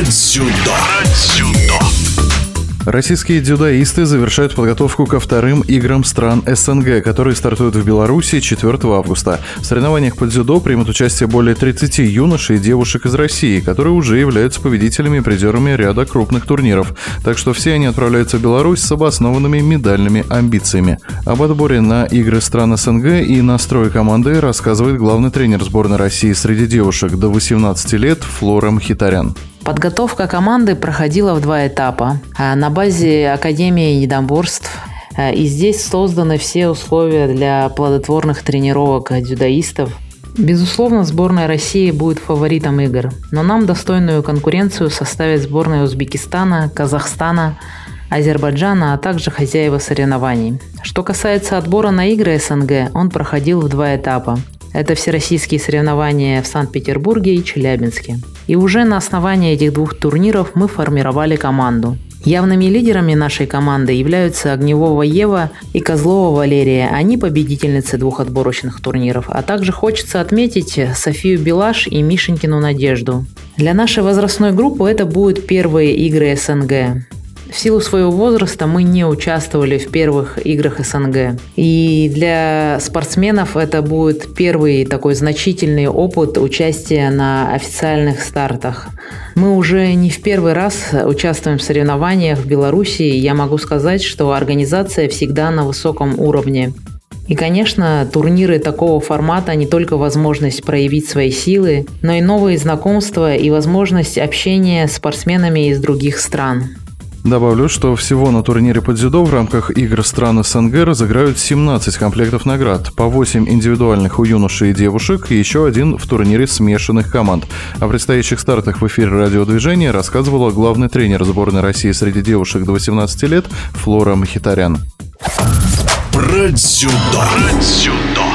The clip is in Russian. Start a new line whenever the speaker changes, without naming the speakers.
Про дзюдо. Про дзюдо.
Российские дзюдоисты завершают подготовку ко вторым играм стран СНГ, которые стартуют в Беларуси 4 августа. В соревнованиях по дзюдо примут участие более 30 юношей и девушек из России, которые уже являются победителями и призерами ряда крупных турниров. Так что все они отправляются в Беларусь с обоснованными медальными амбициями. Об отборе на игры стран СНГ и настрое команды рассказывает главный тренер сборной России среди девушек до 18 лет Флора Мхитарян.
Подготовка команды проходила в два этапа. А, на базе Академии единоборств а, и здесь созданы все условия для плодотворных тренировок дзюдоистов. Безусловно, сборная России будет фаворитом игр, но нам достойную конкуренцию составит сборная Узбекистана, Казахстана, Азербайджана, а также хозяева соревнований. Что касается отбора на игры СНГ, он проходил в два этапа. Это всероссийские соревнования в Санкт-Петербурге и Челябинске. И уже на основании этих двух турниров мы формировали команду. Явными лидерами нашей команды являются Огневого Ева и Козлова Валерия. Они победительницы двух отборочных турниров. А также хочется отметить Софию Белаш и Мишенькину Надежду. Для нашей возрастной группы это будут первые игры СНГ. Силу своего возраста мы не участвовали в первых играх СНГ. И для спортсменов это будет первый такой значительный опыт участия на официальных стартах. Мы уже не в первый раз участвуем в соревнованиях в Беларуси, и я могу сказать, что организация всегда на высоком уровне. И, конечно, турниры такого формата не только возможность проявить свои силы, но и новые знакомства и возможность общения с спортсменами из других стран.
Добавлю, что всего на турнире по дзюдо в рамках игр стран СНГ разыграют 17 комплектов наград, по 8 индивидуальных у юношей и девушек и еще один в турнире смешанных команд. О предстоящих стартах в эфире радиодвижения рассказывала главный тренер сборной России среди девушек до 18 лет Флора Махитарян.
Про дзюдо. Про дзюдо.